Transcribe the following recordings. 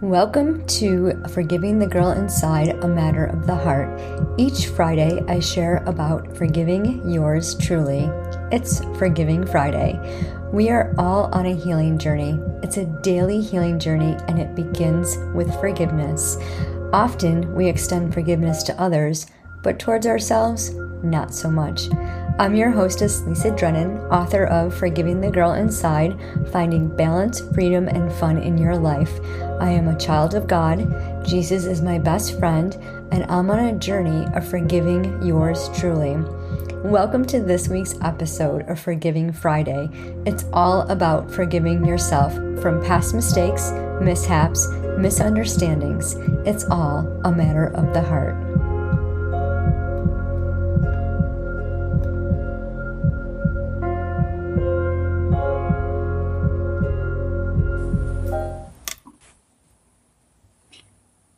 Welcome to Forgiving the Girl Inside, a Matter of the Heart. Each Friday, I share about forgiving yours truly. It's Forgiving Friday. We are all on a healing journey. It's a daily healing journey, and it begins with forgiveness. Often, we extend forgiveness to others, but towards ourselves, not so much. I'm your hostess, Lisa Drennan, author of Forgiving the Girl Inside Finding Balance, Freedom, and Fun in Your Life. I am a child of God. Jesus is my best friend, and I'm on a journey of forgiving yours truly. Welcome to this week's episode of Forgiving Friday. It's all about forgiving yourself from past mistakes, mishaps, misunderstandings. It's all a matter of the heart.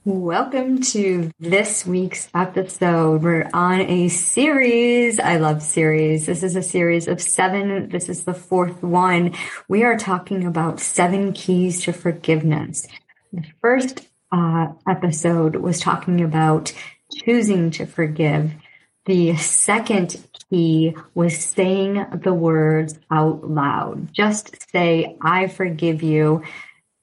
Welcome to this week's episode. We're on a series. I love series. This is a series of seven. This is the fourth one. We are talking about seven keys to forgiveness. The first uh, episode was talking about choosing to forgive. The second key was saying the words out loud. Just say, I forgive you.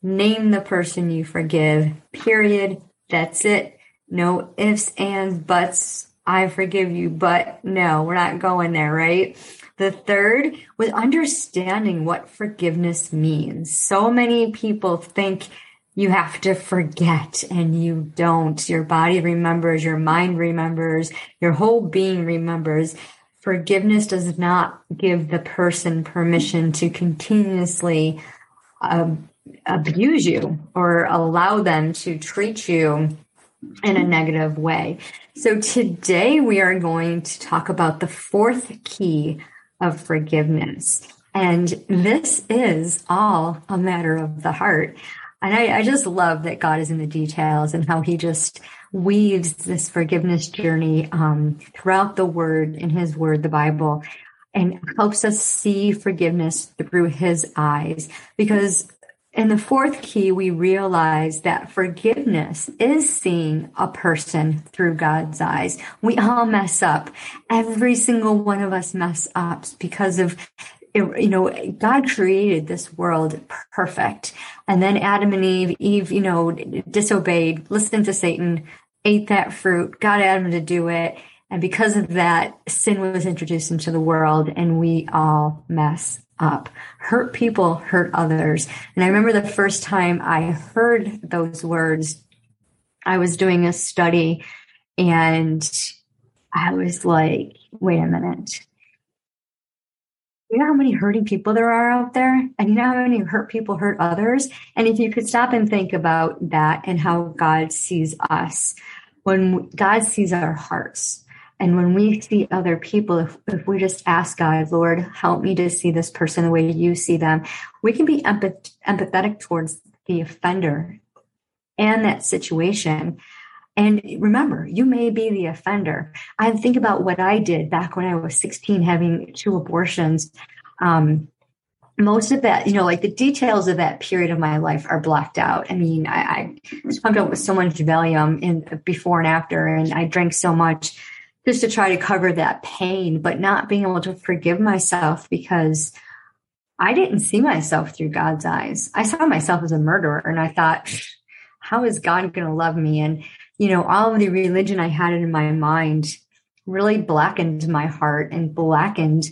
Name the person you forgive, period that's it. No ifs, ands, buts. I forgive you, but no, we're not going there, right? The third was understanding what forgiveness means. So many people think you have to forget and you don't. Your body remembers, your mind remembers, your whole being remembers. Forgiveness does not give the person permission to continuously um, abuse you or allow them to treat you in a negative way. So today we are going to talk about the fourth key of forgiveness. And this is all a matter of the heart. And I, I, just love that God is in the details and how he just weaves this forgiveness journey um, throughout the word in his word, the Bible, and helps us see forgiveness through his eyes. Because in the fourth key, we realize that forgiveness is seeing a person through God's eyes. We all mess up. Every single one of us mess up because of you know, God created this world perfect. And then Adam and Eve, Eve, you know, disobeyed, listened to Satan, ate that fruit, got Adam to do it. And because of that, sin was introduced into the world and we all mess up. Hurt people hurt others. And I remember the first time I heard those words, I was doing a study and I was like, wait a minute. You know how many hurting people there are out there? And you know how many hurt people hurt others? And if you could stop and think about that and how God sees us, when God sees our hearts, and when we see other people, if, if we just ask God, Lord, help me to see this person the way you see them, we can be empath- empathetic towards the offender and that situation. And remember, you may be the offender. I think about what I did back when I was 16, having two abortions. Um, most of that, you know, like the details of that period of my life are blacked out. I mean, I, I pumped up with so much Valium in before and after, and I drank so much just to try to cover that pain, but not being able to forgive myself because I didn't see myself through God's eyes. I saw myself as a murderer and I thought, how is God going to love me? And, you know, all of the religion I had in my mind really blackened my heart and blackened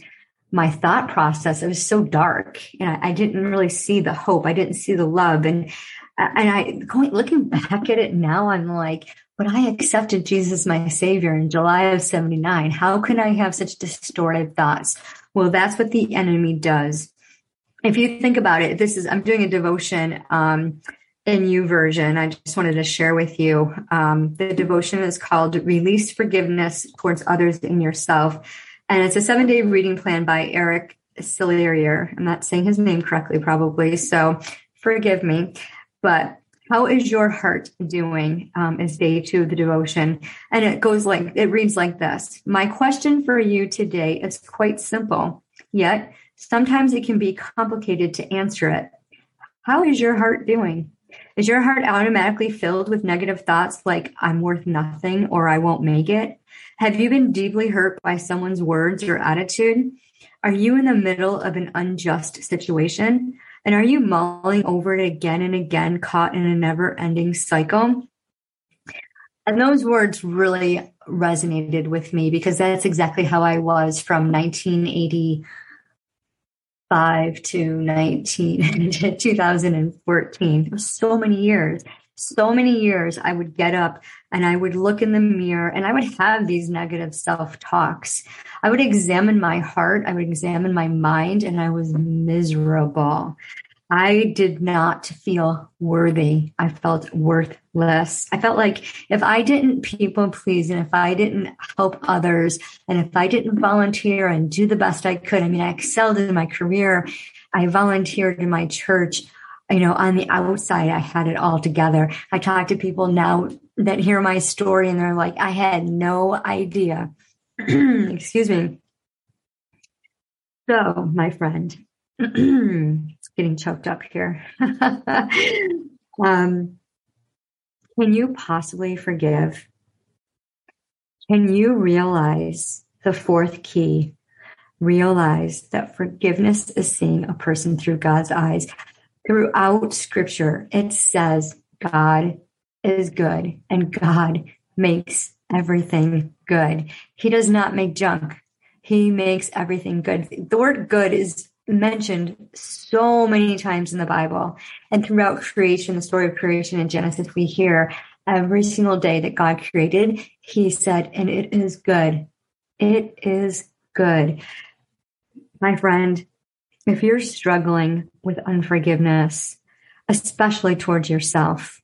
my thought process. It was so dark and I, I didn't really see the hope. I didn't see the love. And, and I going, looking back at it now, I'm like, but I accepted Jesus my savior in July of 79. How can I have such distorted thoughts? Well, that's what the enemy does. If you think about it, this is, I'm doing a devotion, um, in YouVersion. I just wanted to share with you. Um, the devotion is called Release Forgiveness Towards Others in Yourself. And it's a seven day reading plan by Eric Sillier. I'm not saying his name correctly, probably. So forgive me. But how is your heart doing? Um, is day two of the devotion. And it goes like, it reads like this. My question for you today is quite simple, yet sometimes it can be complicated to answer it. How is your heart doing? Is your heart automatically filled with negative thoughts like, I'm worth nothing or I won't make it? Have you been deeply hurt by someone's words or attitude? Are you in the middle of an unjust situation? And are you mulling over it again and again, caught in a never ending cycle? And those words really resonated with me because that's exactly how I was from 1985 to 19 to 2014. So many years, so many years I would get up and I would look in the mirror and I would have these negative self talks. I would examine my heart, I would examine my mind, and I was miserable. I did not feel worthy. I felt worthless. I felt like if I didn't people please and if I didn't help others and if I didn't volunteer and do the best I could, I mean, I excelled in my career. I volunteered in my church. You know, on the outside, I had it all together. I talk to people now that hear my story and they're like, I had no idea. Excuse me. So, my friend, getting choked up here. um, can you possibly forgive? Can you realize the fourth key? Realize that forgiveness is seeing a person through God's eyes. Throughout scripture, it says God is good and God makes everything good. He does not make junk. He makes everything good. The word good is mentioned so many times in the Bible. And throughout creation, the story of creation in Genesis, we hear every single day that God created, He said, and it is good. It is good. My friend, if you're struggling with unforgiveness, especially towards yourself,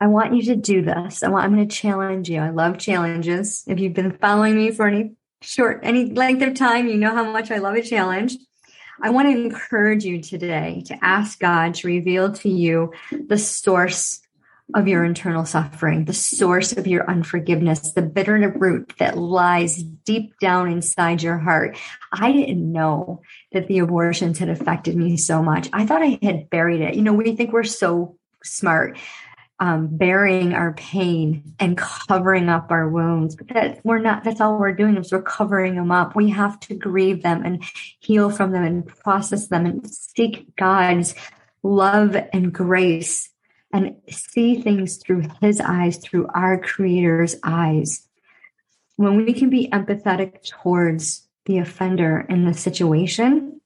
I want you to do this. I want, I'm going to challenge you. I love challenges. If you've been following me for any short, any length of time, you know how much I love a challenge. I want to encourage you today to ask God to reveal to you the source of your internal suffering, the source of your unforgiveness, the bitter root that lies deep down inside your heart. I didn't know that the abortions had affected me so much. I thought I had buried it. You know, we think we're so smart um, burying our pain and covering up our wounds. But that we're not, that's all we're doing is we're covering them up. We have to grieve them and heal from them and process them and seek God's love and grace and see things through his eyes, through our creator's eyes. When we can be empathetic towards the offender in the situation,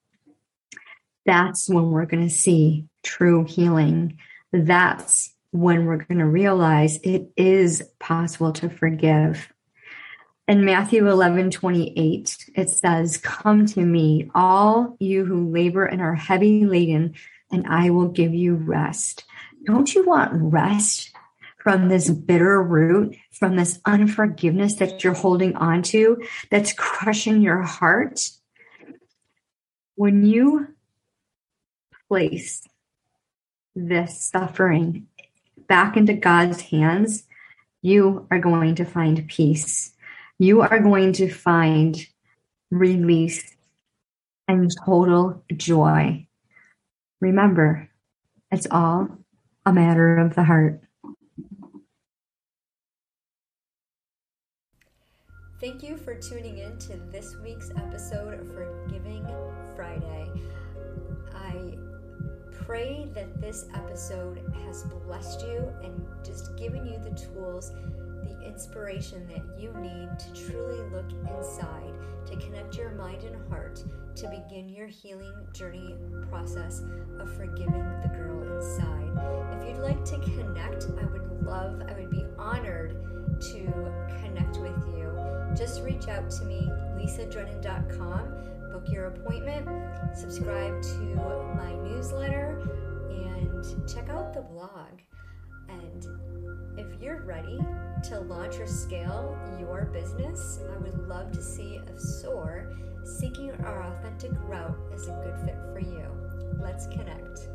that's when we're going to see true healing. That's when we're going to realize it is possible to forgive. In Matthew 11, 28, it says, Come to me, all you who labor and are heavy laden, and I will give you rest. Don't you want rest from this bitter root, from this unforgiveness that you're holding on to that's crushing your heart? When you place this suffering back into God's hands, you are going to find peace. You are going to find release and total joy. Remember, it's all a matter of the heart. Thank you for tuning in to this week's episode of Forgiving Friday. I pray that this episode has blessed you and just given you the tools, the inspiration that you need to truly look inside, to connect your mind and heart, to begin your healing journey process of forgiving the girl inside. If you'd like to connect, I would love, I would be honored to connect with you. Just reach out to me, lisadrennan.com book your appointment, subscribe to my newsletter, and check out the blog. And if you're ready to launch or scale your business, I would love to see if SOAR, seeking our authentic route, is a good fit for you. Let's connect.